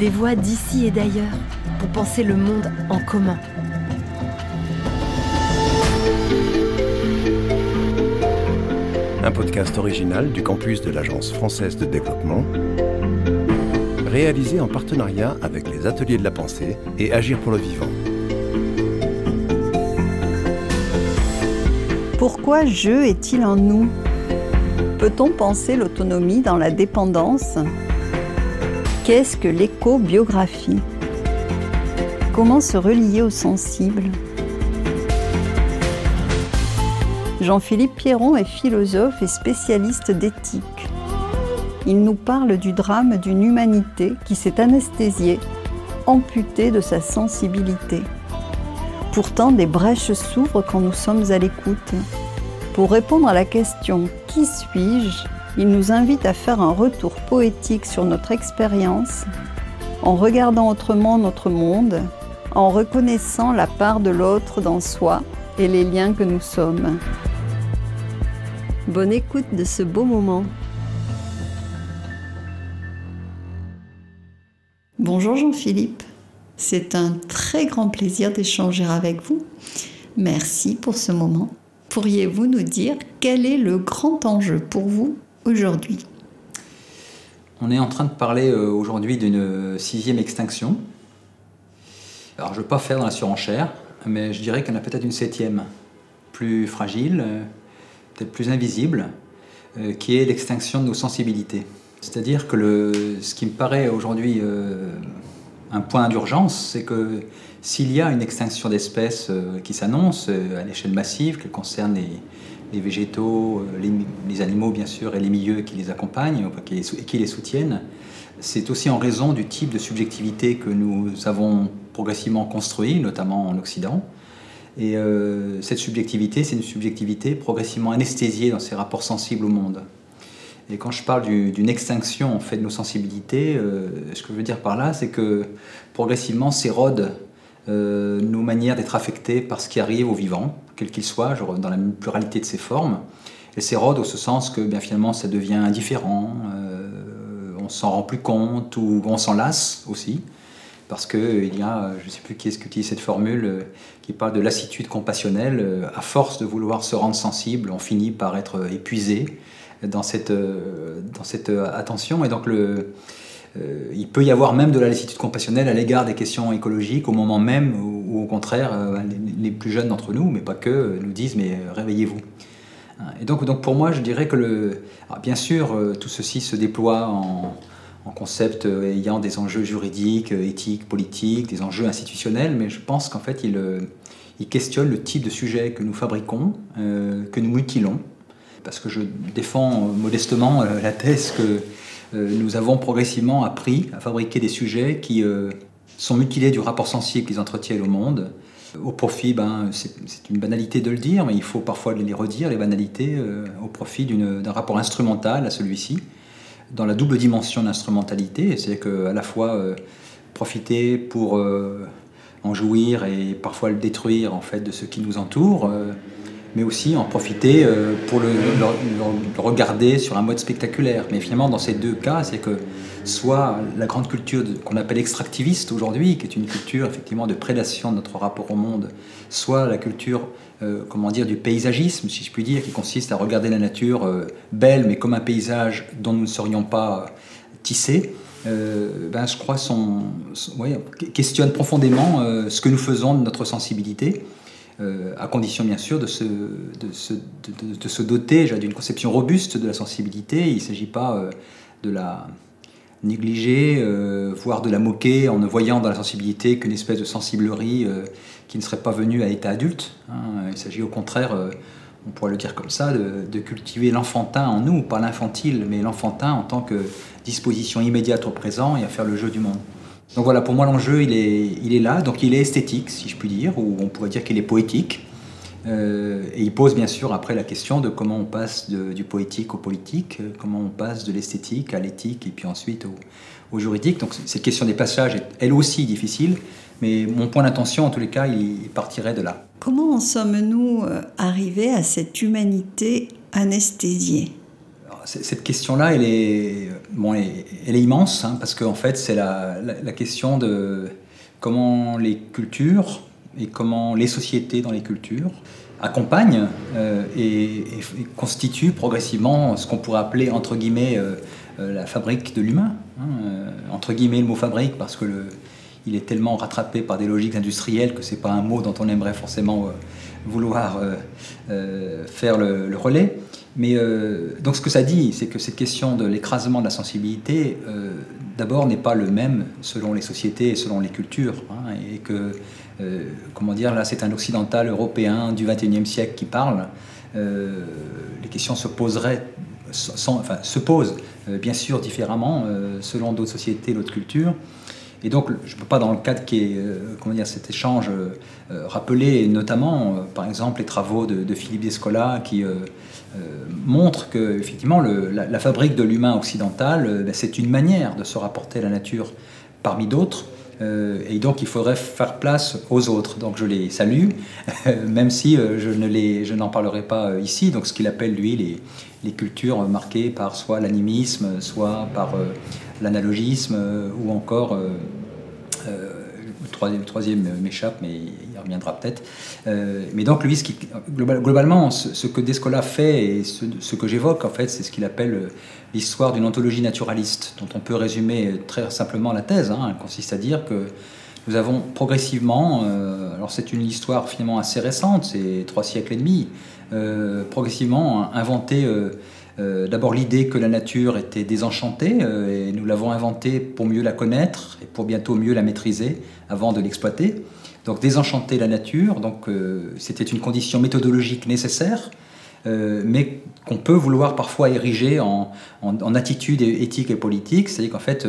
des voix d'ici et d'ailleurs pour penser le monde en commun. Un podcast original du campus de l'Agence française de développement, réalisé en partenariat avec les Ateliers de la Pensée et Agir pour le Vivant. Pourquoi je est-il en nous? Peut-on penser l'autonomie dans la dépendance? Qu'est-ce que Comment se relier au sensible Jean-Philippe Pierron est philosophe et spécialiste d'éthique. Il nous parle du drame d'une humanité qui s'est anesthésiée, amputée de sa sensibilité. Pourtant, des brèches s'ouvrent quand nous sommes à l'écoute. Pour répondre à la question Qui suis-je? Il nous invite à faire un retour poétique sur notre expérience, en regardant autrement notre monde, en reconnaissant la part de l'autre dans soi et les liens que nous sommes. Bonne écoute de ce beau moment. Bonjour Jean-Philippe, c'est un très grand plaisir d'échanger avec vous. Merci pour ce moment. Pourriez-vous nous dire quel est le grand enjeu pour vous aujourd'hui? On est en train de parler euh, aujourd'hui d'une sixième extinction. Alors je ne veux pas faire dans la surenchère, mais je dirais qu'il y en a peut-être une septième, plus fragile, euh, peut-être plus invisible, euh, qui est l'extinction de nos sensibilités. C'est-à-dire que ce qui me paraît aujourd'hui un point d'urgence, c'est que s'il y a une extinction d'espèces qui s'annonce à l'échelle massive, qu'elle concerne les, les végétaux, euh, les, animaux bien sûr, et les milieux qui les accompagnent et qui les soutiennent, c'est aussi en raison du type de subjectivité que nous avons progressivement construit, notamment en Occident. Et euh, cette subjectivité, c'est une subjectivité progressivement anesthésiée dans ses rapports sensibles au monde. Et quand je parle d'une extinction en fait de nos sensibilités, euh, ce que je veux dire par là, c'est que progressivement s'érode euh, nos manières d'être affectés par ce qui arrive aux vivants, quel qu'il soit, dans la pluralité de ses formes. Et s'érode au sens que bien finalement ça devient indifférent, euh, on s'en rend plus compte ou on s'en lasse aussi. Parce qu'il y a, je ne sais plus qui est-ce qui utilise cette formule, euh, qui parle de lassitude compassionnelle. à force de vouloir se rendre sensible, on finit par être épuisé dans cette, dans cette attention. Et donc le, euh, il peut y avoir même de la lassitude compassionnelle à l'égard des questions écologiques au moment même où, au contraire, euh, les, plus jeunes d'entre nous, mais pas que, nous disent mais euh, réveillez-vous. Et donc, pour moi, je dirais que bien sûr, tout ceci se déploie en, concepts ayant des enjeux juridiques, éthiques, politiques, des enjeux institutionnels, mais je pense qu'en fait, il, questionne le type de sujet que nous fabriquons, que nous mutilons, parce que je défends modestement la thèse que euh, nous avons progressivement appris à fabriquer des sujets qui euh, sont mutilés du rapport sensible qu'ils entretiennent au monde, au profit, ben, c'est une banalité de le dire, mais il faut parfois les redire, les banalités, euh, au profit d'un rapport instrumental à celui-ci, dans la double dimension d'instrumentalité, c'est-à-dire qu'à la fois profiter pour en jouir et parfois le détruire en fait de ce qui nous entoure, mais aussi en profiter euh, pour le, regarder sur un mode spectaculaire. Mais finalement, dans ces deux cas, c'est que soit la grande culture qu'on appelle extractiviste aujourd'hui, qui est une culture effectivement de prédation de notre rapport au monde, soit la culture euh, comment dire, du paysagisme, si je puis dire, qui consiste à regarder la nature euh, belle, mais comme un paysage dont nous ne serions pas tissés, ben, je crois, questionne profondément ce que nous faisons de notre sensibilité euh, à condition bien sûr de se, de de, doter d'une conception robuste de la sensibilité. Il ne s'agit pas euh, de la négliger, euh, voire de la moquer en ne voyant dans la sensibilité qu'une espèce de sensiblerie qui ne serait pas venue à l'état adulte. Hein. Il s'agit au contraire, on pourrait le dire comme ça, de, cultiver l'enfantin en nous, pas l'infantile, mais l'enfantin en tant que disposition immédiate au présent et à faire le jeu du monde. Donc voilà, pour moi l'enjeu il est, il est là, donc il est esthétique si je puis dire, ou on pourrait dire qu'il est poétique. Euh, et il pose bien sûr après la question de comment on passe du poétique au politique, euh, comment on passe de l'esthétique à l'éthique et puis ensuite au, juridique. Donc cette question des passages est elle aussi difficile, mais mon point d'attention en tous les cas il partirait de là. Comment en sommes-nous euh, arrivés à cette humanité anesthésiée? Cette question-là, elle est, immense, hein, parce qu'en fait, c'est la, question de comment les cultures et comment les sociétés dans les cultures accompagnent euh, et, constituent progressivement ce qu'on pourrait appeler, entre guillemets, euh, euh, la fabrique de l'humain. Hein, entre guillemets, le mot fabrique, parce que le, il est tellement rattrapé par des logiques industrielles que c'est pas un mot dont on aimerait forcément vouloir faire le relais. Mais euh, donc ce que ça dit, c'est que cette question de l'écrasement de la sensibilité, euh, d'abord, n'est pas le même selon les sociétés et selon les cultures. Hein, et que, euh, comment dire, là, c'est un occidental européen du XXIe siècle qui parle. les questions se poseraient, se posent bien sûr différemment selon d'autres sociétés, d'autres cultures. Et donc, je ne peux pas, dans le cadre qui est, comment dire, cet échange, rappeler notamment, par exemple, les travaux de, Philippe Descola qui euh, montre que effectivement le, la, fabrique de l'humain occidental, euh, ben, c'est une manière de se rapporter à la nature parmi d'autres. Euh, et donc il faudrait faire place aux autres. Donc je les salue, même si je ne les, je n'en parlerai pas ici. Donc ce qu'il appelle lui les, les, cultures marquées par soit l'animisme, soit par l'analogisme, ou encore le troisième m'échappe, mais il reviendra peut-être. Euh, mais donc, lui, globalement, ce, que Descola fait et ce, que j'évoque, en fait, c'est ce qu'il appelle euh, l'histoire d'une ontologie naturaliste, dont on peut résumer très simplement la thèse. Hein. Elle consiste à dire que nous avons progressivement, euh, alors c'est une histoire finalement assez récente, c'est trois siècles et demi, progressivement inventé euh, d'abord l'idée que la nature était désenchantée, euh, et nous l'avons inventée pour mieux la connaître et pour bientôt mieux la maîtriser avant de l'exploiter. Donc désenchanter la nature, donc euh, c'était une condition méthodologique nécessaire, mais qu'on peut vouloir parfois ériger en, attitude éthique et politique, c'est-à-dire qu'en fait,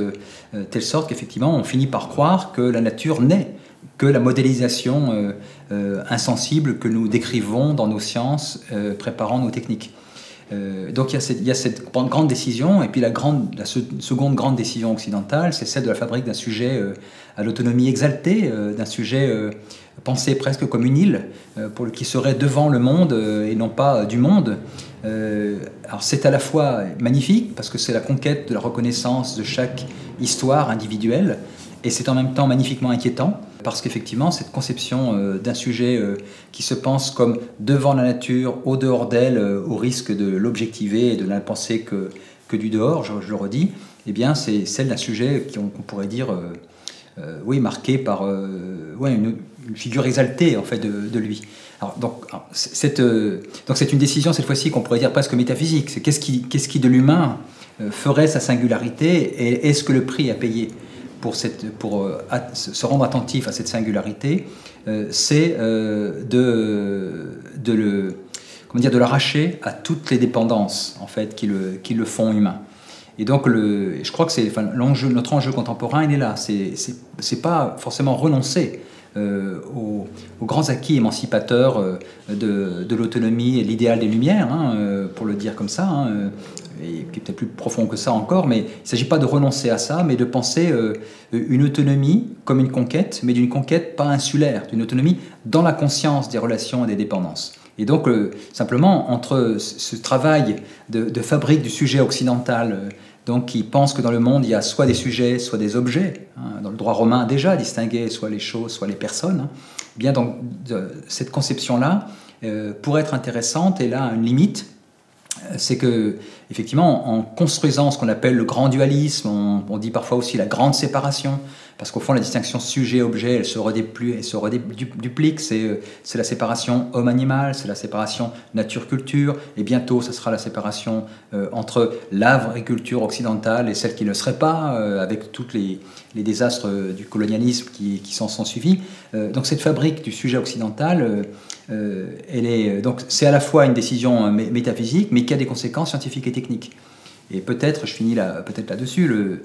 telle sorte qu'effectivement, on finit par croire que la nature n'est que la modélisation insensible que nous décrivons dans nos sciences préparant nos techniques. Euh, donc il y, a cette, grande décision, et puis la, grande, la seconde grande décision occidentale, c'est celle de la fabrique d'un sujet euh, à l'autonomie exaltée, euh, d'un sujet pensé presque comme une île, qui serait devant le monde et non pas du monde. alors c'est à la fois magnifique, parce que c'est la conquête de la reconnaissance de chaque histoire individuelle, et c'est en même temps magnifiquement inquiétant, parce qu'effectivement, cette conception euh, d'un sujet euh, qui se pense comme devant la nature, au dehors d'elle, euh, au risque de l'objectiver et de ne la penser que, que du dehors, je, le redis, eh bien, c'est celle d'un sujet qu'on pourrait dire, oui, marqué par ouais, une, figure exaltée en fait de, lui. Alors, donc, c'est donc une décision cette fois-ci qu'on pourrait dire presque métaphysique. C'est qu'est-ce qui, qu'est-ce qui de l'humain ferait sa singularité et est-ce que le prix à payer? Pour, euh, se rendre attentif à cette singularité, euh, c'est euh, de, de, l'arracher à toutes les dépendances en fait, qui, le, qui le font humain. Et donc, le, je crois que c'est notre enjeu contemporain, il est là. C'est, c'est, pas forcément renoncer aux, grands acquis émancipateurs de, de l'autonomie et l'idéal des Lumières, hein, pour le dire comme ça. Hein, et qui est peut-être plus profond que ça encore, mais il ne s'agit pas de renoncer à ça, mais de penser euh, une autonomie comme une conquête, mais d'une conquête pas insulaire, d'une autonomie dans la conscience des relations et des dépendances. Et donc, euh, simplement, entre ce travail de, fabrique du sujet occidental, euh, donc qui pense que dans le monde, il y a soit des sujets, soit des objets, hein, dans le droit romain déjà distingué, soit les choses, soit les personnes, hein, eh bien donc, cette conception-là pourrait être intéressante et là, une limite, c'est que, effectivement, en construisant ce qu'on appelle le grand dualisme, on, dit parfois aussi la grande séparation, parce qu'au fond, la distinction sujet-objet, elle se redéploie, elle se reduplique. C'est la séparation homme-animal, c'est la séparation nature-culture, et bientôt, ce sera la séparation euh, entre l'agriculture occidentale et celle qui ne serait pas, euh, avec tous les, désastres du colonialisme qui, s'en sont suivis. Euh, donc, cette fabrique du sujet occidental, elle est donc c'est à la fois une décision métaphysique, mais qui a des conséquences scientifiques et techniques. Et peut-être, je finis là, peut-être là-dessus, euh,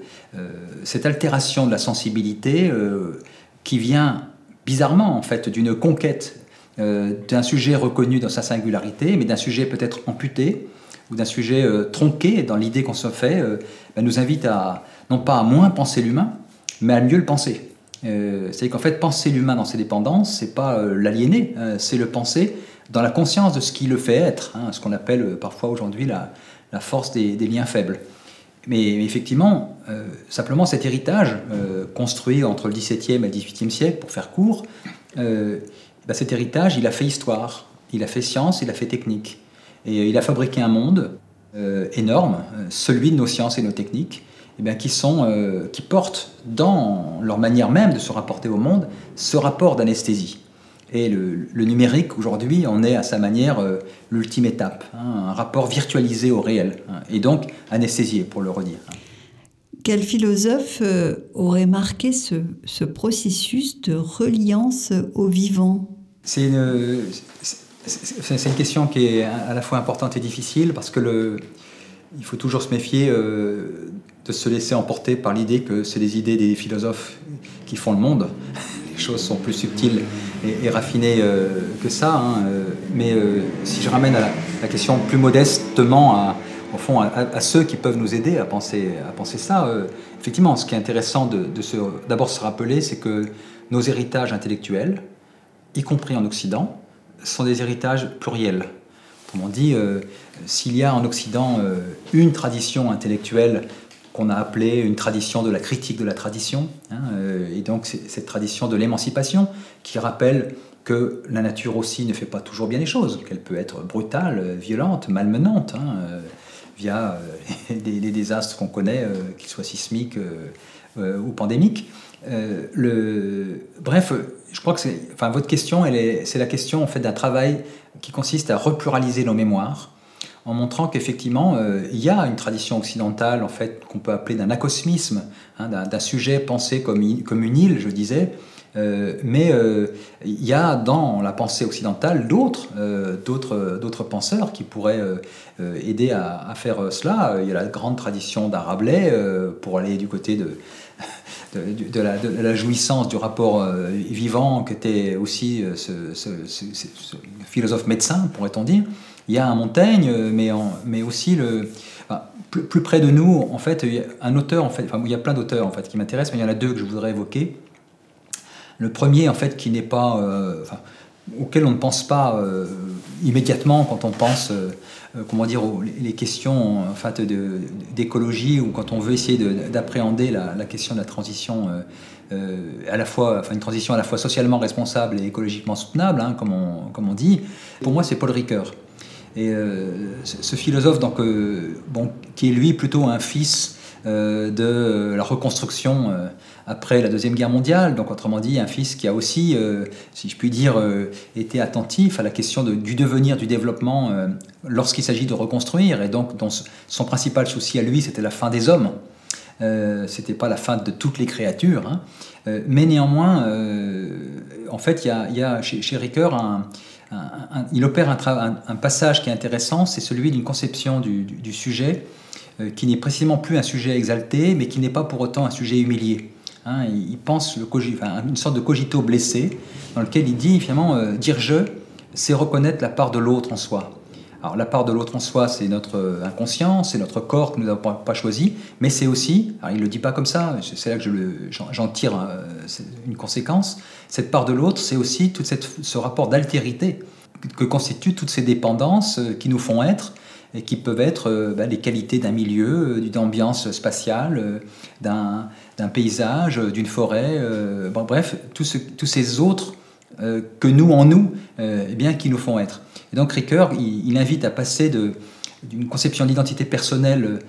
cette altération de la sensibilité euh, qui vient bizarrement en fait d'une conquête euh, d'un sujet reconnu dans sa singularité, mais d'un sujet peut-être amputé ou d'un sujet tronqué dans l'idée qu'on se fait, ben, nous invite à non pas à moins penser l'humain, mais à mieux le penser. C'est qu'en fait, penser l'humain dans ses dépendances, c'est pas l'aliéner, c'est le penser dans la conscience de ce qui le fait être, hein, ce qu'on appelle parfois aujourd'hui la, la force des, liens faibles. Mais, effectivement, simplement cet héritage construit entre le XVIIe et le XVIIIe siècle, pour faire court, bah, cet héritage, il a fait histoire, il a fait science, il a fait technique. Et il a fabriqué un monde énorme, celui de nos sciences et nos techniques, eh bien, qui, sont, euh, qui portent dans leur manière même de se rapporter au monde ce rapport d'anesthésie. Et le, numérique, aujourd'hui, en est à sa manière euh, l'ultime étape, hein, un rapport virtualisé au réel, hein, et donc anesthésié, pour le redire. Quel philosophe euh, aurait marqué ce, ce, processus de reliance au vivant? C'est une, une, question qui est à la fois importante et difficile, parce que le, il faut toujours se méfier de se laisser emporter par l'idée que c'est les idées des philosophes qui font le monde. Les choses sont plus subtiles et, raffinées euh, que ça. Hein, euh, mais euh, si je ramène la, question plus modestement, à, au fond, à, ceux qui peuvent nous aider à penser, à penser ça, effectivement, ce qui est intéressant de, d'abord se rappeler, c'est que nos héritages intellectuels, y compris en Occident, sont des héritages pluriels. Autrement dit, s'il y a en Occident une tradition intellectuelle qu'on a appelé une tradition de la critique de la tradition, hein, euh, et donc cette tradition de l'émancipation qui rappelle que la nature aussi ne fait pas toujours bien les choses, qu'elle peut être brutale, violente, malmenante, hein, euh, via euh, les, désastres qu'on connaît, qu'ils soient sismiques ou pandémiques. bref, je crois que c'est, enfin, votre question, c'est la question en fait d'un travail qui consiste à repluraliser nos mémoires, en montrant qu'effectivement, euh, il y a une tradition occidentale, en fait, qu'on peut appeler d'un acosmisme, hein, d'un sujet pensé comme, une île, je disais, euh, mais euh, il y a dans la pensée occidentale d'autres penseurs qui pourraient aider à, faire cela. Il y a la grande tradition d'un Rabelais, pour aller du côté de, la, jouissance du rapport vivant, qui était aussi ce, ce philosophe médecin, pourrait-on dire. Il y a un Montaigne, euh, mais, mais aussi le, plus, près de nous, en fait, un auteur, en fait, il y a plein d'auteurs en fait qui m'intéressent, mais il y en a deux que je voudrais évoquer. Le premier, en fait, qui n'est pas, euh, auquel on ne pense pas euh, immédiatement quand on pense, comment dire, aux, les questions en fait, d'écologie ou quand on veut essayer d'appréhender la, la, question de la transition. à la fois, enfin une transition à la fois socialement responsable et écologiquement soutenable, hein, comme, on, comme on dit. Pour moi, c'est Paul Ricoeur. Et euh, ce philosophe, donc, euh, qui est lui plutôt un fils euh, de la reconstruction après la Deuxième Guerre mondiale, donc autrement dit, un fils qui a aussi, si je puis dire, été attentif à la question du devenir, du développement lorsqu'il s'agit de reconstruire, et donc dont son principal souci à lui, c'était la fin des hommes. C'était pas la fin de toutes les créatures, hein. mais néanmoins, en fait, il y a, chez Ricoeur un, il opère un, passage qui est intéressant, c'est celui d'une conception du, sujet euh, qui n'est précisément plus un sujet exalté, mais qui n'est pas pour autant un sujet humilié. Hein. il, pense une sorte de cogito blessé, dans lequel il dit finalement euh, dire je, c'est reconnaître la part de l'autre en soi. Alors la part de l'autre en soi, c'est notre inconscient, c'est notre corps que nous n'avons pas choisi, mais c'est aussi, il ne le dit pas comme ça, c'est là que j'en tire euh, une conséquence, cette part de l'autre, c'est aussi tout ce rapport d'altérité que constituent toutes ces dépendances euh, qui nous font être et qui peuvent être euh, bah, les qualités d'un milieu, d'une ambiance spatiale, d'un paysage, d'une forêt, bref, tous ces autres que nous en nous, eh bien, qui nous font être. Et donc Ricoeur, il, invite à passer d'une conception d'identité personnelle,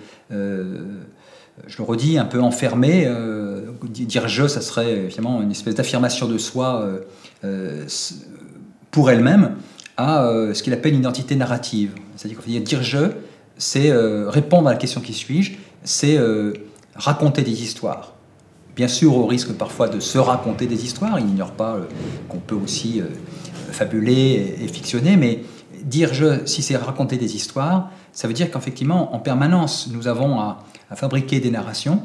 euh, je le redis, un peu enfermée, euh, dire je, ça serait finalement une espèce d'affirmation de soi euh, pour elle-même, à ce qu'il appelle une identité narrative. C'est-à-dire qu'il dire je, c'est répondre à la question qui suis-je, c'est raconter des histoires. Bien sûr, au risque parfois de se raconter des histoires, il n'ignore pas qu'on peut aussi fabuler et, fictionner, mais dire je, si c'est raconter des histoires, ça veut dire qu'effectivement, en permanence, nous avons à, fabriquer des narrations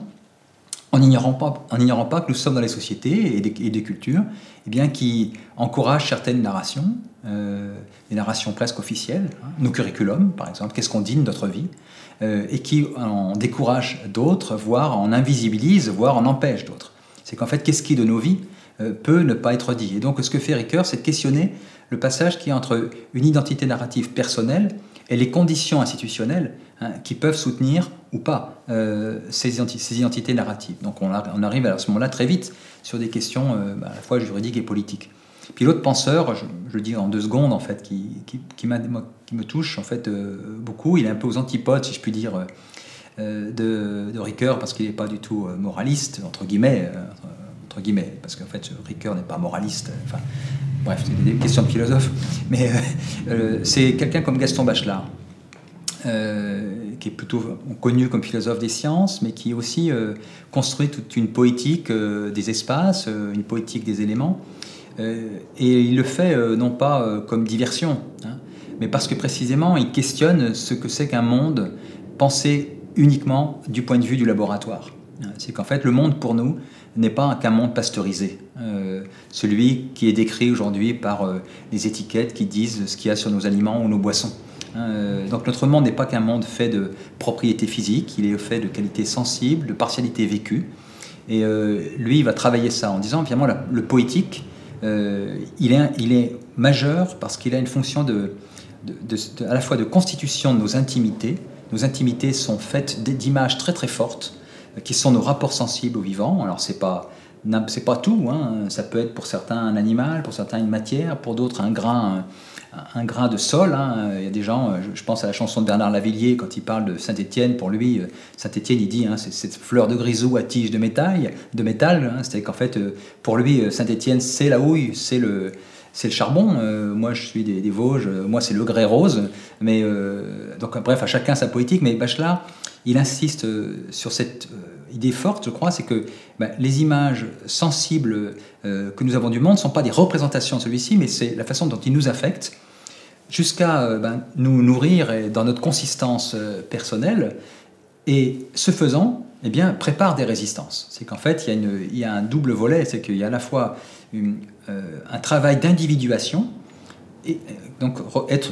en n'ignorant pas, en ignorant pas que nous sommes dans les sociétés et des, cultures eh bien, qui encouragent certaines narrations, euh, des narrations presque officielles, hein, nos curriculums par exemple, qu'est-ce qu'on dit de notre vie, euh, et qui en découragent d'autres, voire en invisibilisent, voire en empêchent d'autres. C'est qu'en fait, qu'est-ce qui de nos vies euh, peut ne pas être dit? Et donc ce que fait Ricoeur, c'est de questionner le passage qui est entre une identité narrative personnelle et les conditions institutionnelles hein, qui peuvent soutenir ou pas euh, ces, identités narratives. Donc on, arrive à ce moment-là très vite sur des questions euh, bah, à la fois juridiques et politiques. Puis l'autre penseur, je, le dis en deux secondes en fait, qui, me touche en fait euh, beaucoup, il est un peu aux antipodes, si je puis dire, de, Ricoeur parce qu'il n'est pas du tout moraliste entre guillemets, parce qu'en fait Ricoeur n'est pas moraliste. Bref, c'est des questions de philosophe, mais c'est quelqu'un comme Gaston Bachelard. Euh, qui est plutôt connu comme philosophe des sciences, mais qui aussi euh, construit toute une poétique euh, des espaces, une poétique des éléments. et il le fait non pas comme diversion, hein, mais parce que précisément il questionne ce que c'est qu'un monde pensé uniquement du point de vue du laboratoire. C'est qu'en fait le monde pour nous n'est pas qu'un monde pasteurisé, celui qui est décrit aujourd'hui par les étiquettes qui disent ce qu'il y a sur nos aliments ou nos boissons. Euh, donc notre monde n'est pas qu'un monde fait de propriétés physiques, il est fait de qualités sensibles, de partialité vécue. Et euh, lui, il va travailler ça en disant, finalement, le poétique, euh, il, est, il est majeur parce qu'il a une fonction de, à la fois de constitution de nos intimités. Nos intimités sont faites d'images très très fortes, qui sont nos rapports sensibles au vivant. Alors c'est pas c'est pas tout, hein. ça peut être pour certains un animal, pour certains une matière, pour d'autres un grain un grain de sol. Hein. Il y a des gens, euh, je pense à la chanson de Bernard Lavillier quand il parle de Saint-Étienne. Pour lui, euh, Saint-Étienne, il dit hein, c'est cette fleur de grisou à tige de métal. De métal. C'est-à-dire qu'en fait, euh, pour lui, Saint-Étienne, c'est la houille, c'est le, c'est le charbon. moi, je suis des, Vosges. Moi, c'est le grès rose. Mais donc, bref, à chacun sa poétique. Mais Bachelard, il insiste sur cette idée forte, je crois, c'est que ben, les images sensibles que nous avons du monde ne sont pas des représentations de celui-ci, mais c'est la façon dont il nous affecte jusqu'à euh, ben, nous nourrir dans notre consistance euh, personnelle, et ce faisant, eh bien, prépare des résistances. C'est qu'en fait, il y, a un double volet, c'est qu'il y a à la fois euh, un travail d'individuation, et donc être,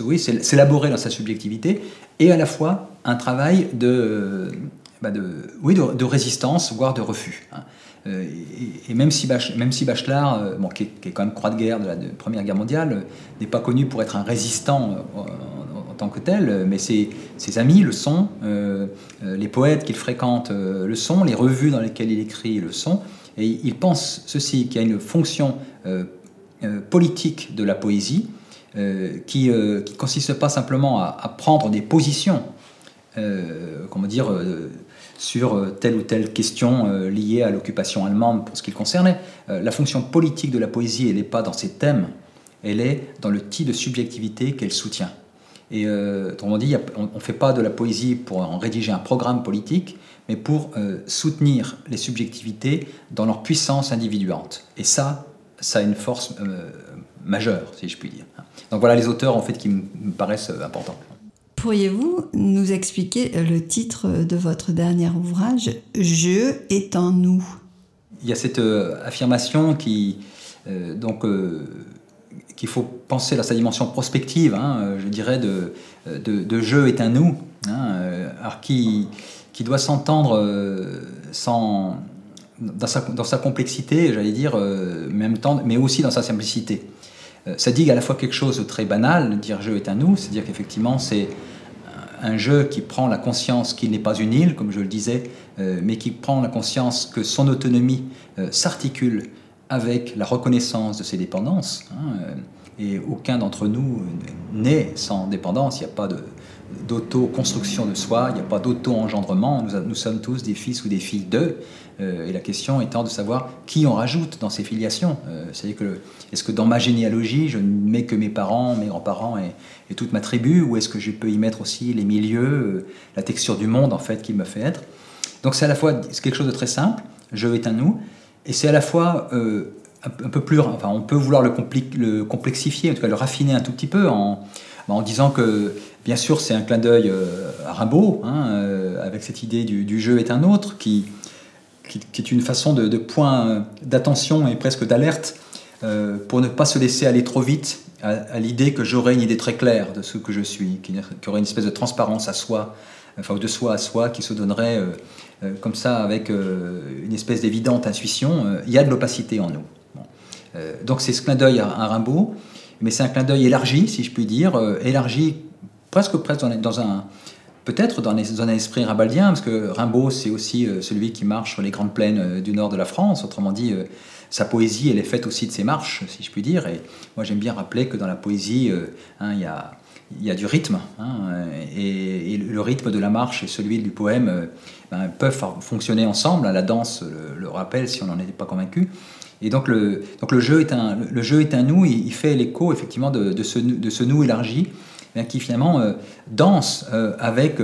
oui, s'élaborer dans sa subjectivité, et à la fois un travail de, de, oui, de, résistance, voire de refus. Hein. Euh, et, même si, même si Bachelard, euh, bon, qui, est, quand même croix de guerre de la Première Guerre mondiale, euh, n'est pas connu pour être un résistant tant que tel, mais ses, amis le sont, les poètes qu'il fréquente le sont, les revues dans lesquelles il écrit le sont, et il pense ceci, qu'il y a une fonction politique de la poésie qui ne consiste pas simplement à, prendre des positions, comment dire, sur euh, telle ou telle question euh, liée à l'occupation allemande pour ce qui le concernait. Euh, la fonction politique de la poésie, elle n'est pas dans ses thèmes, elle est dans le type de subjectivité qu'elle soutient. Et autrement dit, on ne fait pas de la poésie pour en rédiger un programme politique, mais pour soutenir les subjectivités dans leur puissance individuante. Et ça, ça a une force majeure, si je puis dire. Donc voilà les auteurs en fait qui me paraissent importants. Pourriez-vous nous expliquer le titre de votre dernier ouvrage, Je est en nous? Il y a cette euh, affirmation qui, euh, donc, euh, qu'il faut penser dans sa dimension prospective, hein, je dirais, de, de, je est un nous, hein, alors qui, doit s'entendre sans, dans, sa, complexité, j'allais dire, mais aussi dans sa simplicité. Ça dit à la fois quelque chose de très banal, dire je est un nous, c'est-à-dire qu'effectivement c'est un jeu qui prend la conscience qu'il n'est pas une île, comme je le disais, euh, mais qui prend la conscience que son autonomie euh, s'articule avec la reconnaissance de ses dépendances. Hein, euh, et aucun d'entre nous n'est sans dépendance. Il n'y a pas d'auto-construction de soi, il n'y a pas d'auto-engendrement. Nous, sommes tous des fils ou des filles d'eux. Euh, et la question étant de savoir qui on rajoute dans ces filiations. Euh, c'est-à-dire que est-ce que dans ma généalogie, je ne mets que mes parents, mes grands-parents et, toute ma tribu, ou est-ce que je peux y mettre aussi les milieux, la texture du monde en fait qui me fait être? Donc c'est à la fois quelque chose de très simple, je est un nous, et c'est à la fois un, peu plus, enfin on peut vouloir le, le, complexifier, en tout cas le raffiner un tout petit peu en, en disant que bien sûr c'est un clin d'œil à Rimbaud, hein, avec cette idée du, jeu est un autre qui qui, est une façon de, point d'attention et presque d'alerte euh, pour ne pas se laisser aller trop vite à, l'idée que j'aurais une idée très claire de ce que je suis, qu'il y aurait une espèce de transparence à soi, enfin de soi à soi qui se donnerait euh, euh, comme ça avec une espèce d'évidente intuition. il y a de l'opacité en nous. donc c'est ce clin d'œil à, Rimbaud, mais c'est un clin d'œil élargi, si je puis dire, élargi presque, presque dans, un, peut-être dans, un esprit rimbaldien, parce que Rimbaud, c'est aussi celui qui marche sur les grandes plaines du nord de la France. Autrement dit, sa poésie, elle est faite aussi de ses marches, si je puis dire. Et moi, j'aime bien rappeler que dans la poésie, hein, il y a il y a du rythme, hein, et, le rythme de la marche et celui du poème euh, ben, peuvent fonctionner ensemble. La danse le, rappelle si on n'en était pas convaincu. Et donc le, donc le, jeu, est un, le jeu est un nous, il, fait l'écho effectivement de, ce, de ce nous élargi, qui finalement euh, danse euh, avec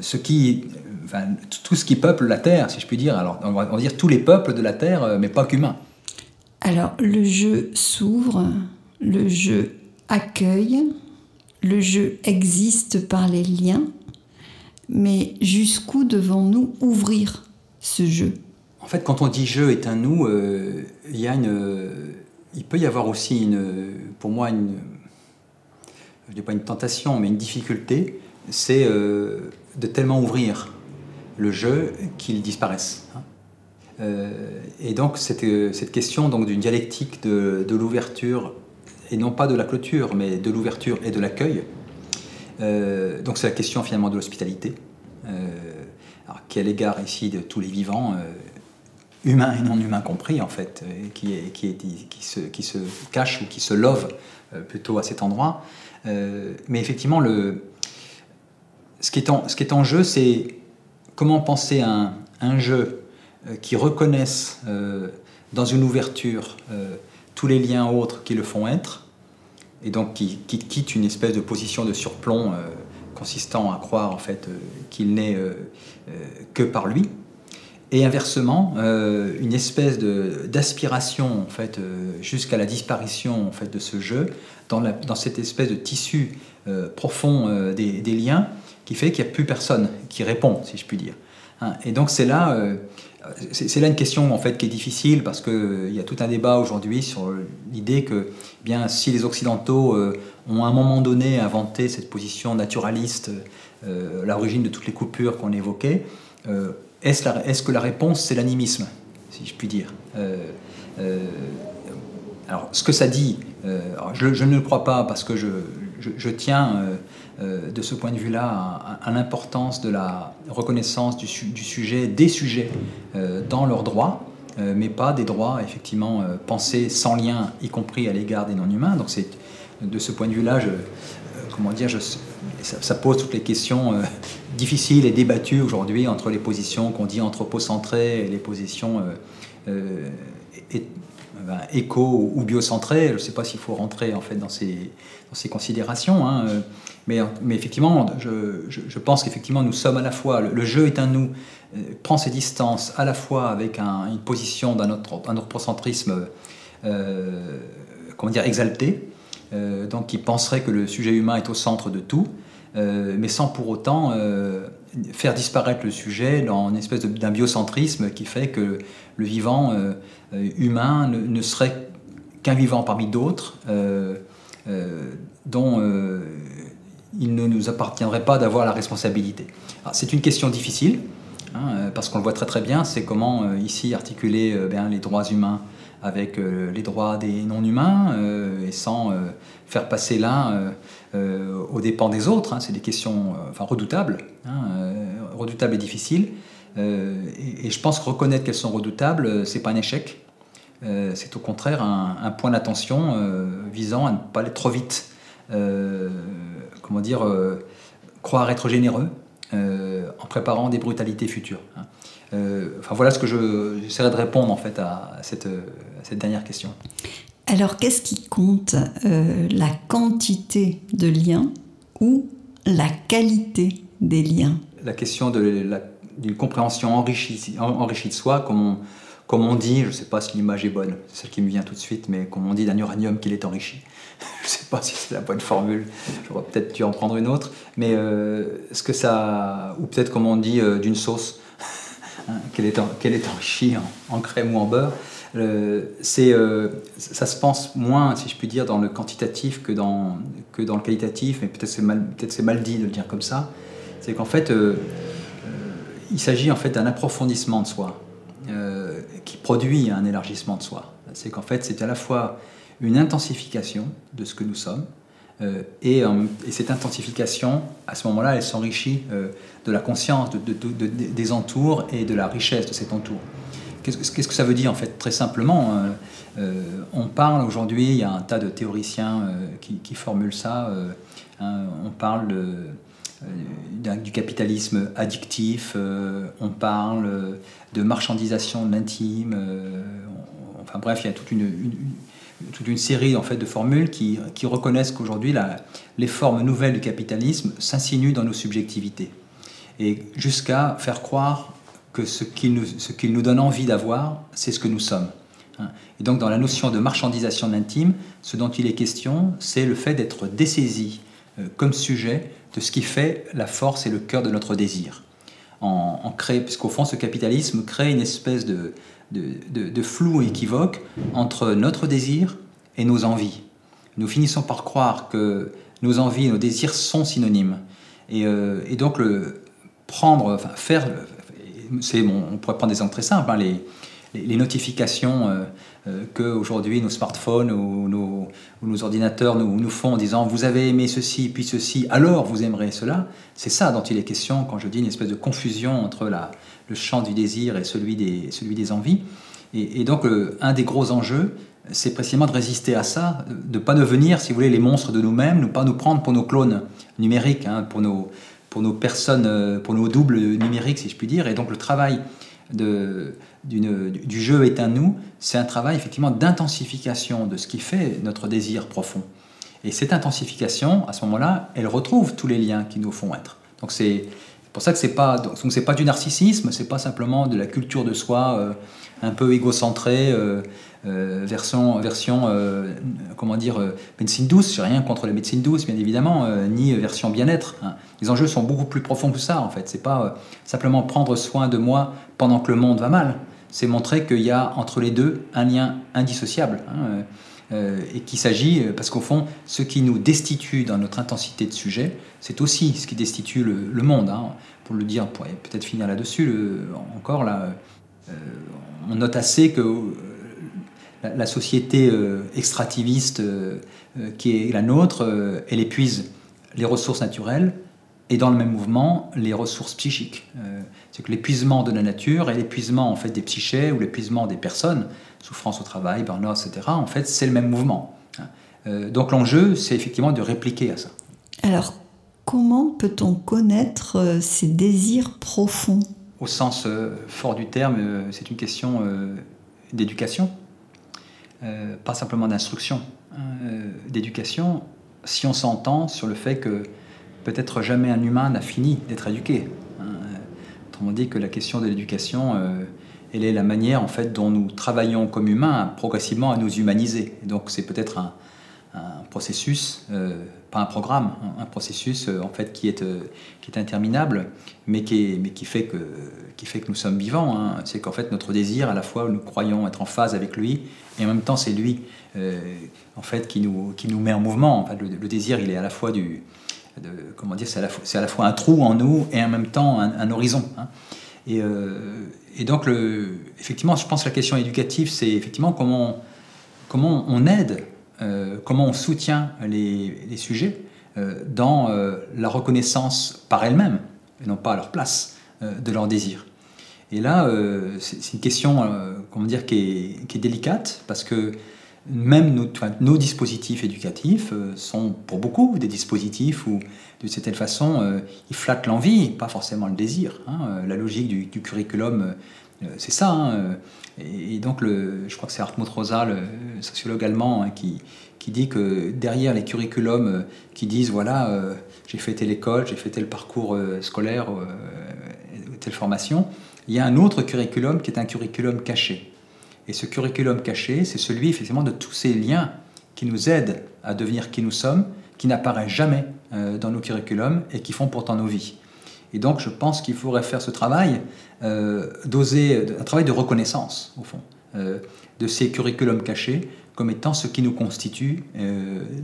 ce qui, tout ce qui peuple la Terre, si je puis dire. Alors on va, dire tous les peuples de la Terre, mais pas qu'humains. Alors le jeu s'ouvre, le jeu accueille, le jeu existe par les liens, mais jusqu'où devons-nous ouvrir ce jeu? En fait, quand on dit jeu est un nous, euh, il, y a une, il peut y avoir aussi, une, pour moi, une, je dis pas une tentation, mais une difficulté, c'est euh, de tellement ouvrir le jeu qu'il disparaisse. Hein. Euh, et donc cette, cette question donc d'une dialectique de l'ouverture et non pas de la clôture, mais de l'ouverture et de l'accueil. Euh, donc c'est la question finalement de l'hospitalité, euh, qui est à l'égard ici de tous les vivants, euh, humains et non humains compris en fait, qui, est, qui, qui, se, qui cache ou qui se love plutôt à cet endroit. mais effectivement, le, ce, qui est en, ce qui est en jeu, c'est comment penser un, un jeu qui reconnaisse dans une ouverture tous les liens autres qui le font être, et donc qui, quitte une espèce de position de surplomb euh, consistant à croire en fait euh, qu'il n'est euh, que par lui, et inversement une espèce d'aspiration en fait jusqu'à la disparition en fait de ce jeu dans, dans cette espèce de tissu profond des, des, liens qui fait qu'il n'y a plus personne qui répond, si je puis dire. Hein. et donc c'est là c'est là une question en fait qui est difficile parce qu'il euh, y a tout un débat aujourd'hui sur l'idée que eh bien si les occidentaux euh, ont à un moment donné inventé cette position naturaliste, euh, l'origine de toutes les coupures qu'on évoquait, est-ce que la réponse c'est l'animisme, si je puis dire Alors ce que ça dit, je, ne le crois pas parce que je tiens euh, de ce point de vue-là à, l'importance de la reconnaissance du, sujet, des sujets euh, dans leurs droits, euh, mais pas des droits effectivement pensés sans lien, y compris à l'égard des non-humains. Donc c'est de ce point de vue-là, comment dire, ça, pose toutes les questions difficiles et débattues aujourd'hui entre les positions qu'on dit anthropocentrées et les positions éco ou biocentrées. Je ne sais pas s'il faut rentrer en fait dans ces, considérations. Hein, mais, mais effectivement, je, je, pense qu'effectivement, nous sommes à la fois, le, jeu est un nous, euh, prend ses distances à la fois avec une position d'un autre, un anthropocentrisme, euh, comment dire, exalté, euh, donc qui penserait que le sujet humain est au centre de tout, mais sans pour autant faire disparaître le sujet dans une espèce d'un biocentrisme qui fait que le vivant humain ne, serait qu'un vivant parmi d'autres. dont il ne nous appartiendrait pas d'avoir la responsabilité. C'est une question difficile, hein, euh, parce qu'on le voit très très bien, c'est comment euh, ici articuler euh, bien, les droits humains avec les droits des non-humains, et sans faire passer l'un aux dépens des autres. Hein. c'est des questions enfin, redoutables, hein, redoutables et difficiles. Et, je pense que reconnaître qu'elles sont redoutables, c'est pas un échec. C'est au contraire un, un point d'attention visant à ne pas aller trop vite comment dire, euh, croire être généreux euh, en préparant des brutalités futures. Hein. Euh, enfin, voilà ce que j'essaierai de répondre en fait à cette, cette dernière question. Alors, qu'est-ce qui compte La quantité de liens ou la qualité des liens? La question d'une compréhension enrichie, enrichie de soi, comme on, comme on dit, je ne sais pas si l'image est bonne, c'est celle qui me vient tout de suite, mais comme on dit d'un uranium qu'il est enrichi. je ne sais pas si c'est la bonne formule, j'aurais peut-être dû en prendre une autre, mais euh, ce que ça. Ou peut-être comme on dit euh, d'une sauce, hein, qu'elle est, est, enrichie en, crème ou en beurre. c'est, euh, ça se pense moins, si je puis dire, dans le quantitatif que dans, que dans le qualitatif, mais peut-être c'est, mal, c'est mal dit de le dire comme ça. C'est qu'en fait, il s'agit en fait d'un approfondissement de soi qui produit un élargissement de soi. C'est qu'en fait, c'est à la fois une intensification de ce que nous sommes, et, cette intensification, à ce moment-là, elle s'enrichit de la conscience des entours et de la richesse de cet entour. Qu'est-ce que ça veut dire en fait Très simplement, on parle aujourd'hui, il y a un tas de théoriciens qui, formulent ça, hein, on parle de euh, du capitalisme addictif, euh, on parle de marchandisation de l'intime, euh, enfin bref, il y a toute une, série en fait, de formules qui, reconnaissent qu'aujourd'hui les formes nouvelles du capitalisme s'insinuent dans nos subjectivités. Et jusqu'à faire croire que ce qu'il nous, nous donne envie d'avoir, c'est ce que nous sommes. Hein. Et donc dans la notion de marchandisation de l'intime, ce dont il est question, c'est le fait d'être dessaisi comme sujet de ce qui fait la force et le cœur de notre désir. En, en puisqu'au fond, ce capitalisme crée une espèce de, de, flou équivoque entre notre désir et nos envies. Nous finissons par croire que nos envies et nos désirs sont synonymes. Et, euh, donc, prendre, faire, c'est on pourrait prendre des exemples très simples, hein, les, les, notifications euh, euh, que aujourd'hui nos smartphones ou nos, ordinateurs nous, font en disant vous avez aimé ceci puis ceci, alors vous aimerez cela. C'est ça dont il est question quand je dis une espèce de confusion entre la, le champ du désir et celui des, celui des envies. Et, donc euh, un des gros enjeux, c'est précisément de résister à ça, de ne pas devenir, si vous voulez, les monstres de nous-mêmes, ne pas nous prendre pour nos clones numériques, hein, pour, nos, pour nos personnes, pour nos doubles numériques, si je puis dire. Et donc le travail du jeu est un nous, c'est un travail effectivement d'intensification de ce qui fait notre désir profond. Et cette intensification, à ce moment-là, elle retrouve tous les liens qui nous font être. Donc c'est pour ça que c'est pas donc pas du narcissisme, c'est pas simplement de la culture de soi euh, un peu égocentrée, euh, euh, version, version comment dire, médecine douce. J'ai rien contre les médecines douces, bien évidemment, ni version bien-être. Hein. Les enjeux sont beaucoup plus profonds que ça, en fait. C'est pas simplement prendre soin de moi pendant que le monde va mal c'est montrer qu'il y a entre les deux un lien indissociable. Hein, euh, et qu'il s'agit, parce qu'au fond, ce qui nous destitue dans notre intensité de sujet, c'est aussi ce qui destitue le, monde. Hein. Pour le dire, on pourrait peut-être finir là-dessus, encore là, euh, on note assez que euh, la, société extractiviste qui est la nôtre, elle épuise les ressources naturelles, et dans le même mouvement, les ressources psychiques. Euh, c'est que l'épuisement de la nature et l'épuisement en fait des psychés ou l'épuisement des personnes, souffrance au travail, burn-out, etc., en fait, c'est le même mouvement. Hein. Euh, donc l'enjeu, c'est effectivement de répliquer à ça. Alors, comment peut-on connaître euh, ces désirs profonds? Au sens fort du terme, c'est une question d'éducation, pas simplement d'instruction. Hein, d'éducation, si on s'entend sur le fait que peut-être jamais un humain n'a fini d'être éduqué. Hein. Autrement dit que la question de l'éducation, euh, elle est la manière en fait dont nous travaillons comme humains progressivement à nous humaniser. Donc c'est peut-être un, processus, euh, pas un programme, un, processus euh, en fait qui est, qui est interminable, mais qui, est, mais qui, fait que, qui fait que nous sommes vivants. Hein. C'est qu'en fait notre désir, à la fois nous croyons être en phase avec lui, et en même temps c'est lui en fait qui nous, qui nous met en mouvement. En fait, le désir, il est à la fois du, comment dire, c'est à, la fois un trou en nous et en même temps un, horizon. Hein. Euh, et, donc, effectivement, je pense que la question éducative, c'est effectivement comment, comment on aide, euh, comment on soutient les, sujets euh, dans la reconnaissance par elles-mêmes, et non pas à leur place, de leur désir. Et là, c'est une question, comment dire, qui est, délicate, parce que même nos, dispositifs éducatifs euh, sont pour beaucoup des dispositifs où, de certaine façon, euh, ils flattent l'envie, pas forcément le désir. Hein. Euh, la logique du, curriculum, c'est ça. Hein. Et, donc, le, je crois que c'est Hartmut Rosa, le sociologue allemand, hein, qui, qui, dit que derrière les curriculums qui disent voilà, j'ai fait telle école, j'ai fait tel parcours scolaire, telle formation, il y a un autre curriculum qui est un curriculum caché. Et ce curriculum caché, c'est celui effectivement de tous ces liens qui nous aident à devenir qui nous sommes, qui n'apparaissent jamais euh, dans nos curriculums et qui font pourtant nos vies. Et donc je pense qu'il faudrait faire ce travail, euh, d'oser, un travail de reconnaissance au fond, euh, de ces curriculums cachés comme étant ce qui nous constitue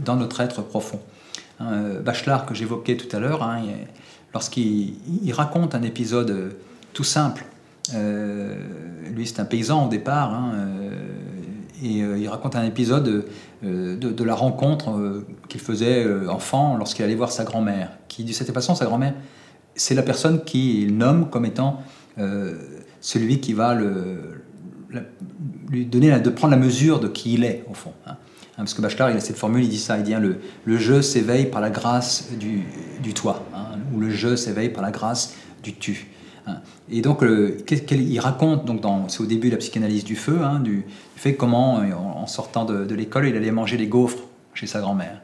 dans notre être profond. Hein, Bachelard que j'évoquais tout à l'heure, hein, lorsqu'il raconte un épisode tout simple euh, lui, c'est un paysan au départ, hein, euh, et il raconte un épisode de, la rencontre qu'il faisait enfant lorsqu'il allait voir sa grand-mère, qui de cette façon, sa grand-mère, c'est la personne qu'il nomme comme étant celui qui va le, lui donner de prendre la mesure de qui il est, au fond. Hein. Hein, parce que Bachelard, il a cette formule, il dit ça, il dit hein, le, le je s'éveille par la grâce du, toi, hein, ou le je s'éveille par la grâce du tu. Et donc, il raconte, donc c'est au début de la psychanalyse du feu, du, fait comment, en, sortant de, l'école, il allait manger des gaufres chez sa grand-mère.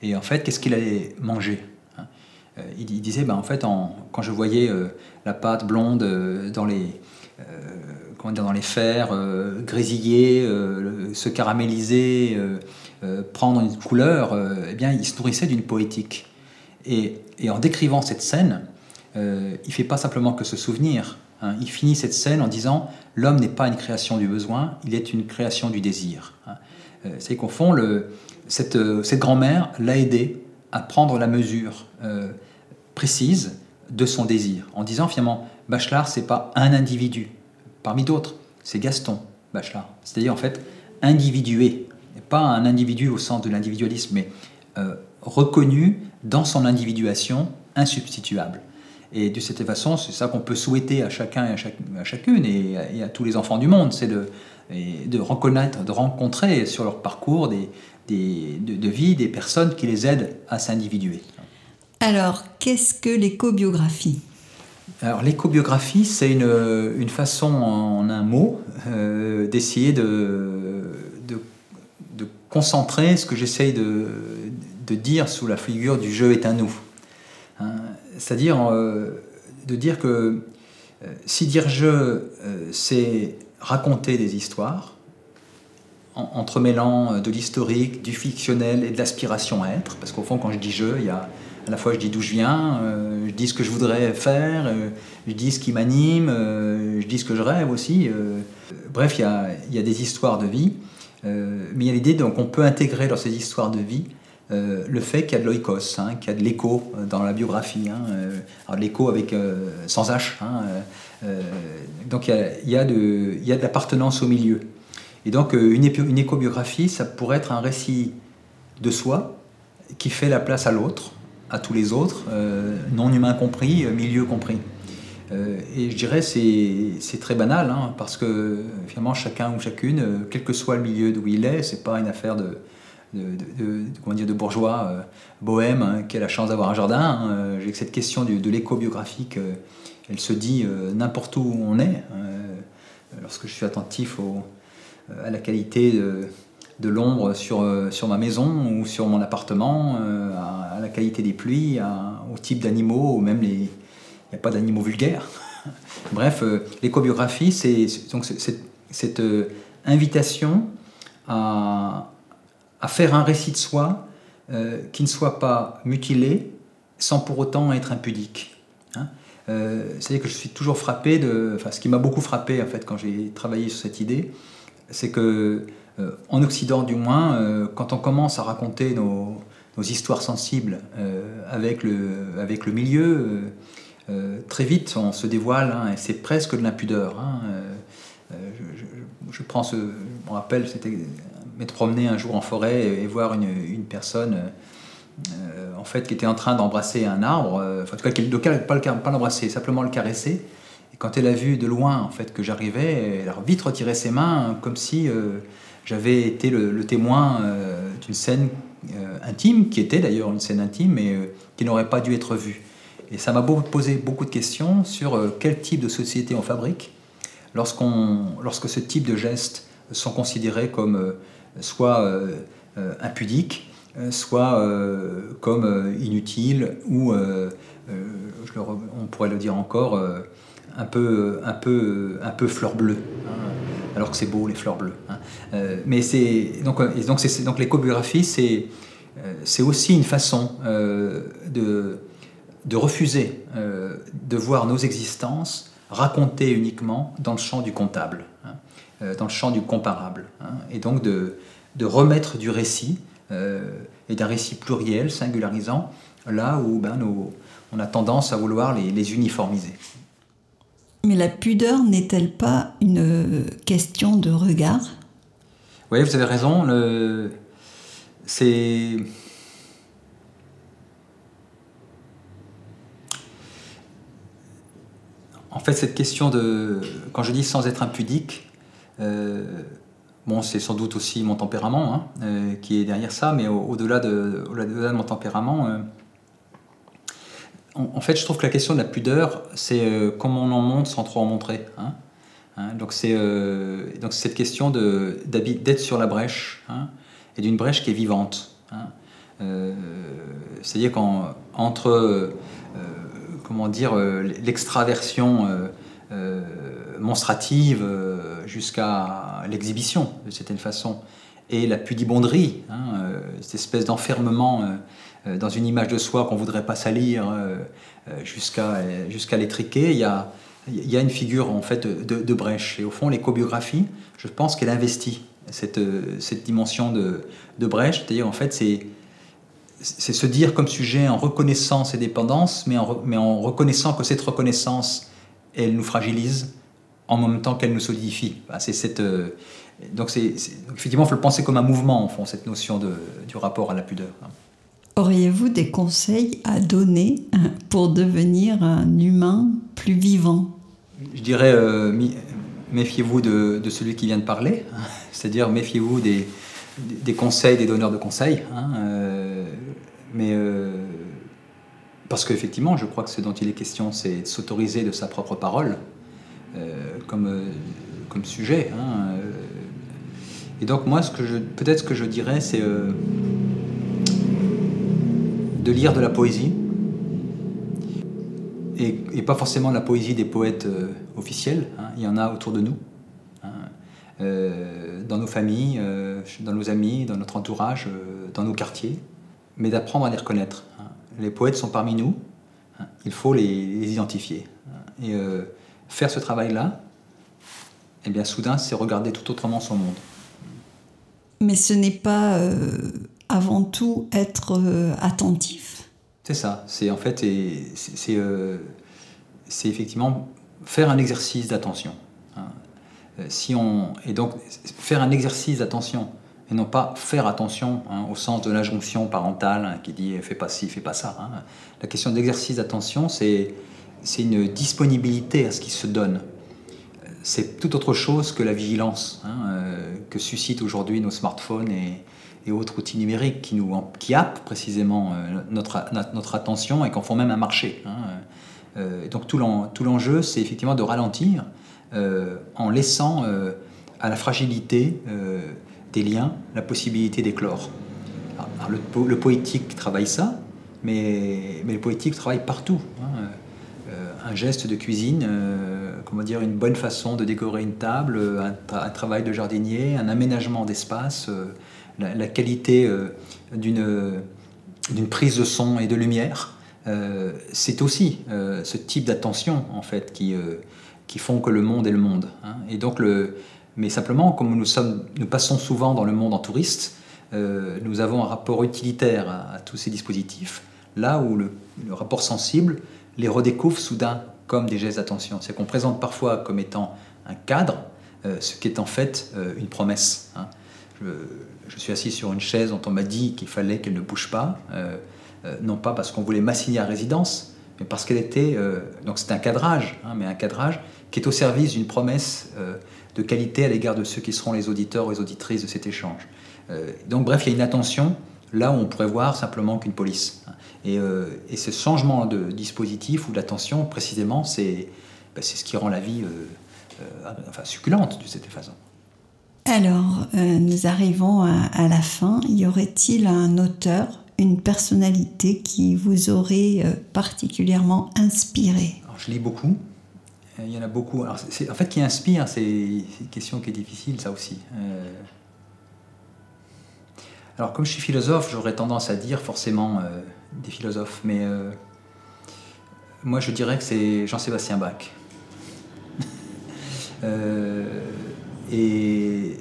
Et en fait, qu'est-ce qu'il allait manger? Euh, il, disait, ben, en fait, quand je voyais euh, la pâte blonde euh, dans les comment dire, dans les fers, grésiller, se caraméliser, prendre une couleur, eh bien, il se nourrissait d'une poétique. Et, en décrivant cette scène, il fait pas simplement que se souvenir. Hein. il finit cette scène en disant l'homme n'est pas une création du besoin, il est une création du désir. Hein. C'est qu'au fond, cette, cette grand-mère l'a aidé à prendre la mesure précise de son désir, en disant finalement, Bachelard, c'est pas un individu, parmi d'autres, c'est Gaston Bachelard. C'est-à-dire en fait individué, pas un individu au sens de l'individualisme, mais euh, reconnu dans son individuation insubstituable. Et de cette façon, c'est ça qu'on peut souhaiter à chacun et à, chacune et à, tous les enfants du monde, c'est de, de reconnaître, de rencontrer sur leur parcours des, de, de, vie des personnes qui les aident à s'individuer. Alors, qu'est-ce que l'écobiographie alors l'écobiographie, c'est une, façon en un mot euh, d'essayer de, de, concentrer ce que j'essaye de, dire sous la figure du jeu est un nous. Hein, c'est-à-dire euh, de dire que euh, si dire jeu, c'est raconter des histoires, entremêlant de l'historique, du fictionnel et de l'aspiration à être, parce qu'au fond quand je dis jeu, il y a à la fois je dis d'où je viens, euh, je dis ce que je voudrais faire, euh, je dis ce qui m'anime, euh, je dis ce que je rêve aussi. bref, il y a, des histoires de vie, mais il y a l'idée qu'on peut intégrer dans ces histoires de vie le fait qu'il y a de l'oikos, hein, qu'il y a de l'écho dans la biographie. Hein, alors l'écho avec sans H. Donc il de, y a de l'appartenance au milieu. Et donc une, une écobiographie, ça pourrait être un récit de soi qui fait la place à l'autre, à tous les autres, euh, non humains compris, euh, milieu compris. Euh, et je dirais c'est c'est très banal, hein, parce que finalement chacun ou chacune, quel que soit le milieu d'où il est, c'est pas une affaire de, de, dire, de bourgeois bohème hein, qui a la chance d'avoir un jardin. Hein. J'ai que cette question de, de l'éco-biographique, elle se dit n'importe où on est. lorsque je suis attentif à la qualité de de l'ombre sur, euh, sur ma maison ou sur mon appartement, euh, à, la qualité des pluies, au type d'animaux, ou même les. Il n'y a pas d'animaux vulgaires. Bref, euh, l'écobiographie, c'est donc cette invitation à, à, faire un récit de soi qui ne soit pas mutilé sans pour autant être impudique. Hein. C'est-à-dire que je suis toujours frappé de. Enfin, ce qui m'a beaucoup frappé en fait quand j'ai travaillé sur cette idée, c'est que euh, en Occident du moins, euh, quand on commence à raconter nos, histoires sensibles euh, avec, le, milieu, très vite on se dévoile, hein, et c'est presque de l'impudeur. Hein, je, prends ce, me rappelle, c'était m'être promené un jour en forêt et, voir une, personne en fait qui était en train d'embrasser un arbre, en tout cas, pas l'embrasser, simplement le caresser. Quand elle a vu de loin en fait que j'arrivais, elle a vite retiré ses mains comme si j'avais été le, témoin euh, d'une scène euh, intime, qui était d'ailleurs une scène intime, mais euh, qui n'aurait pas dû être vue. Et ça m'a posé beaucoup de questions sur quel type de société on fabrique lorsqu'on, lorsque ce type de gestes sont considérés comme soit impudiques, soit comme inutiles, ou, on pourrait le dire encore, un peu, un peu, un peu fleur bleue. Hein alors que c'est beau les fleurs bleues. Hein. Euh, mais c'est donc, euh, donc, c'est, donc c'est, euh, c'est aussi une façon de, de refuser de voir nos existences racontées uniquement dans le champ du comptable, hein, dans le champ du comparable, et donc de, de, remettre du récit et d'un récit pluriel, singularisant, là où ben, on a tendance à vouloir les uniformiser. Mais la pudeur n'est-elle pas une question de regard? Oui, vous avez raison. C'est. En fait, cette question de. Quand je dis sans être impudique, euh, bon, c'est sans doute aussi mon tempérament hein, euh, qui est derrière ça, mais au-delà de, de, mon tempérament, euh, en, fait, je trouve que la question de la pudeur, c'est comment on en monte sans trop en montrer. Hein. Hein, donc c'est cette question d'être sur la brèche et d'une brèche qui est vivante. C'est-à-dire qu'entre comment dire, euh, l'extraversion euh, euh, monstrative jusqu'à l'exhibition, de certaine façon, et la pudibonderie, hein, cette espèce d'enfermement dans une image de soi qu'on voudrait pas salir jusqu'à jusqu'à l'étriquer, il y a, il y a une figure en fait de, brèche. Et au fond, l'écobiographiie, je pense qu'elle investit cette, cette dimension de, brèche, c'est-à-dire en fait c'est se dire comme sujet en reconnaissance et dépendance, mais en, reconnaissant que cette reconnaissance, elle nous fragilise en même temps qu'elle nous solidifie. c'est cette, euh, donc, c'est, effectivement, il faut le penser comme un mouvement, en fond, cette notion de, du rapport à la pudeur. Auriez-vous des conseils à donner euh, pour devenir un humain plus vivant? Je dirais, euh, méfiez-vous de, celui qui vient de parler, c'est-à-dire méfiez-vous des, conseils des donneurs de conseils. Hein, euh, mais parce qu'effectivement, je crois que ce dont il est question, c'est de s'autoriser de sa propre parole comme, sujet. Hein, et donc moi, peut-être ce que je dirais, c'est de lire de la poésie. Et, pas forcément la poésie des poètes officiels, hein, il y en a autour de nous. Euh, dans nos familles, euh, dans nos amis, dans notre entourage, euh, dans nos quartiers, mais d'apprendre à les reconnaître. Hein. Les poètes sont parmi nous, hein. il faut les, identifier. Hein. Et faire ce travail-là, eh bien soudain, c'est regarder tout autrement son monde. Mais ce n'est pas avant tout être attentif. C'est ça. C'est en fait, c'est effectivement faire un exercice d'attention. Euh, si on, et donc faire un exercice d'attention et non pas faire attention hein, au sens de l'injonction parentale hein, qui dit fais pas ci, fais pas ça. Hein. La question d'exercice d'attention, c'est une disponibilité à ce qui se donne. C'est tout autre chose que la vigilance euh, que suscitent aujourd'hui nos smartphones et, et, autres outils numériques qui, nous, qui happent précisément euh, notre, notre, attention et qu'en font même un marché. donc tout l'enjeu, c'est effectivement de ralentir euh, en laissant euh, à la fragilité euh, des liens la possibilité d'éclore. Le, poétique travaille ça, mais, mais le poétique travaille partout. Hein. un geste de cuisine, comment dire, une bonne façon de décorer une table, un, travail de jardinier, un aménagement d'espace, la, qualité d'une prise de son et de lumière. c'est aussi ce type d'attention en fait qui, qui font que le monde est le monde. Hein. Et donc le, mais simplement, comme nous, sommes, nous passons souvent dans le monde en touriste, euh, nous avons un rapport utilitaire à, tous ces dispositifs, là où le, rapport sensible les redécouvre soudain comme des gestes d'attention. C'est qu'on présente parfois comme étant un cadre, euh, ce qui est en fait euh, une promesse. Hein. Je, suis assis sur une chaise dont on m'a dit qu'il fallait qu'elle ne bouge pas, non pas parce qu'on voulait m'assigner à résidence, mais parce qu'elle était... donc c'est un cadrage, hein, mais un cadrage qui est au service d'une promesse euh, de qualité à l'égard de ceux qui seront les auditeurs ou les auditrices de cet échange. Euh, donc bref, il y a une attention là où on pourrait voir simplement qu'une police. Et, euh, et, ce changement de dispositif ou d'attention, précisément, c'est ben, ce qui rend la vie enfin, succulente de cette façon. Alors, nous arrivons à, la fin. Y aurait-il un auteur, une personnalité qui vous aurait particulièrement inspiré? Je lis beaucoup. Euh, il y en a beaucoup. Alors, en fait, qui inspire, c'est une question qui est difficile, ça aussi. Euh, alors, comme je suis philosophe, j'aurais tendance à dire forcément euh, des philosophes, mais moi, je dirais que c'est Jean-Sébastien Bach. et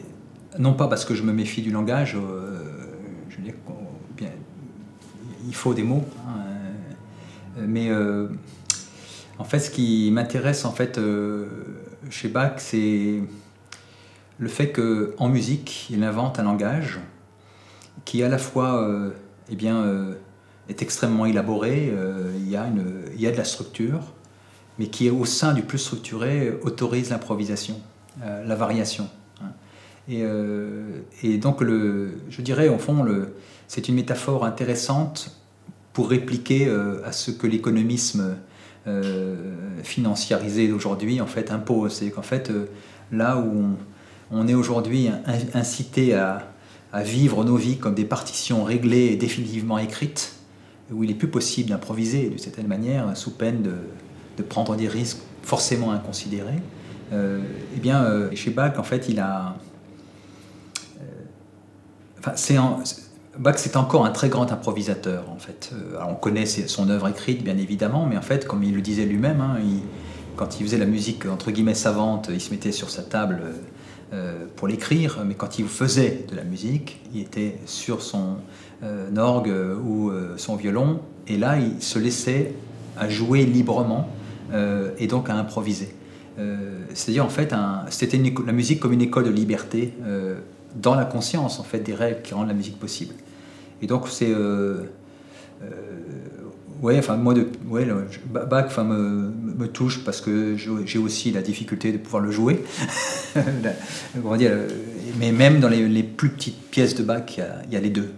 non pas parce que je me méfie du langage, je veux dire, bien, il faut des mots, hein, mais en fait, ce qui m'intéresse en fait euh, chez Bach, c'est le fait qu'en musique, il invente un langage qui à la fois euh, eh euh, est extrêmement élaboré, euh, il y a de la structure, mais qui au sein du plus structuré autorise l'improvisation, la variation. hein. Et, et, donc, le, je dirais, au fond, c'est une métaphore intéressante pour répliquer à ce que l'économisme financiarisé d'aujourd'hui en fait impose. C'est qu'en fait, là où on, est aujourd'hui incité à, vivre nos vies comme des partitions réglées et définitivement écrites, où il est plus possible d'improviser d'une certaine manière, sous peine de, prendre des risques forcément inconsidérés. Euh, eh bien, euh, chez Bach, en fait, il a. Euh, enfin, Bach, c'est encore un très grand improvisateur, en fait. Alors, on connaît son œuvre écrite, bien évidemment, mais en fait, comme il le disait lui-même, hein, quand il faisait la musique entre guillemets savante, il se mettait sur sa table pour l'écrire, mais quand il faisait de la musique, il était sur son orgue ou son violon, et là, il se laissait à jouer librement et donc à improviser. Euh, c'est-à-dire, en fait, c'était la musique comme une école de liberté euh, dans la conscience, en fait, des règles qui rendent la musique possible. Et donc, c'est ouais, enfin moi, de, Bach, me, touche parce que j'ai aussi la difficulté de pouvoir le jouer. mais même dans les, plus petites pièces de Bach, il y a, les deux.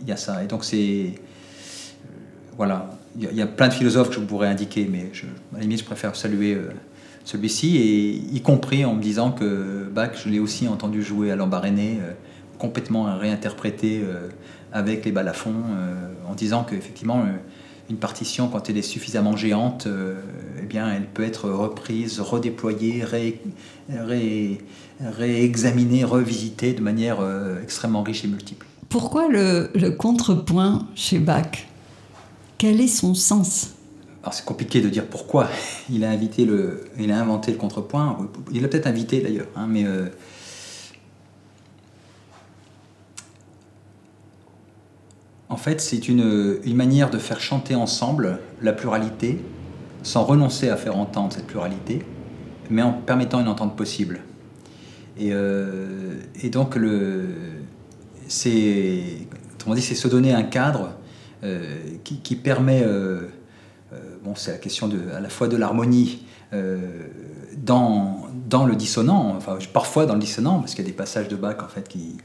Il y a, ça. Et donc c'est voilà, il y, a, plein de philosophes que je pourrais indiquer, mais à la limite, je préfère saluer euh, celui-ci, y compris en me disant que Bach, je l'ai aussi entendu jouer à Lambaréné, euh, complètement réinterprété euh, avec les balafons, en disant qu'effectivement, une partition, quand elle est suffisamment géante, euh, eh bien, elle peut être reprise, redéployée, ré, ré, réexaminée, revisitée de manière euh, extrêmement riche et multiple. Pourquoi le contrepoint chez Bach? Quel est son sens? Alors c'est compliqué de dire pourquoi il a, invité le, il a inventé le contrepoint. Il l'a peut-être invité d'ailleurs, hein, euh, En fait, c'est une, manière de faire chanter ensemble la pluralité, sans renoncer à faire entendre cette pluralité, mais en permettant une entente possible. Et, euh, donc, c'est se donner un cadre euh, qui, permet, bon, c'est la question de, à la fois de l'harmonie euh, dans, dans le dissonant, enfin parfois dans le dissonant, parce qu'il y a des passages de Bach en fait qui,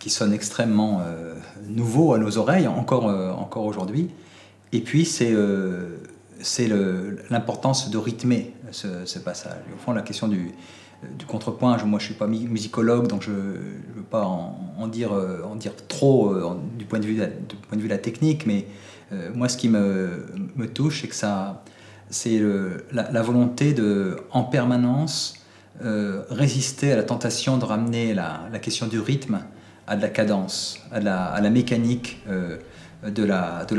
qui sonne extrêmement euh, nouveau à nos oreilles, encore, euh, encore aujourd'hui. Et puis, c'est euh, l'importance de rythmer ce, ce, passage. Au fond, la question du, du contrepoint, je, moi je ne suis pas musicologue, donc je ne veux pas en, dire, en dire trop du, point de vue de du point de vue de la technique, mais moi ce qui me, touche, c'est que ça, c'est la, volonté de, en permanence, euh, résister à la tentation de ramener la, question du rythme à de la cadence, à la, mécanique euh, de la, de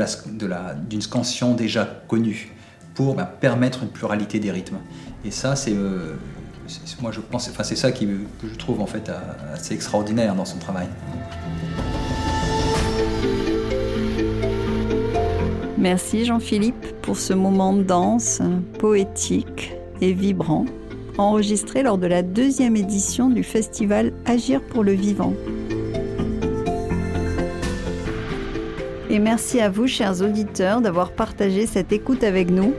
d'une scansion déjà connue pour bah, permettre une pluralité des rythmes. Et ça, c'est, euh, moi je pense, enfin c'est ça que je trouve en fait assez extraordinaire dans son travail. Merci Jean-Philippe pour ce moment dense, poétique et vibrant, enregistré lors de la deuxième édition du festival Agir pour le vivant. Et merci à vous, chers auditeurs, d'avoir partagé cette écoute avec nous.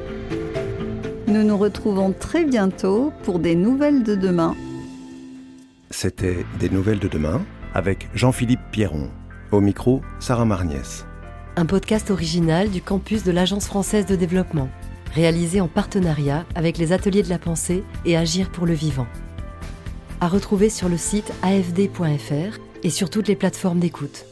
Nous nous retrouvons très bientôt pour des nouvelles de demain. C'était Des nouvelles de demain avec Jean-Philippe Pierron. Au micro, Sarah Marniès. Un podcast original du campus de l'Agence française de développement, réalisé en partenariat avec les Ateliers de la Pensée et Agir pour le Vivant. À retrouver sur le site afd.fr et sur toutes les plateformes d'écoute.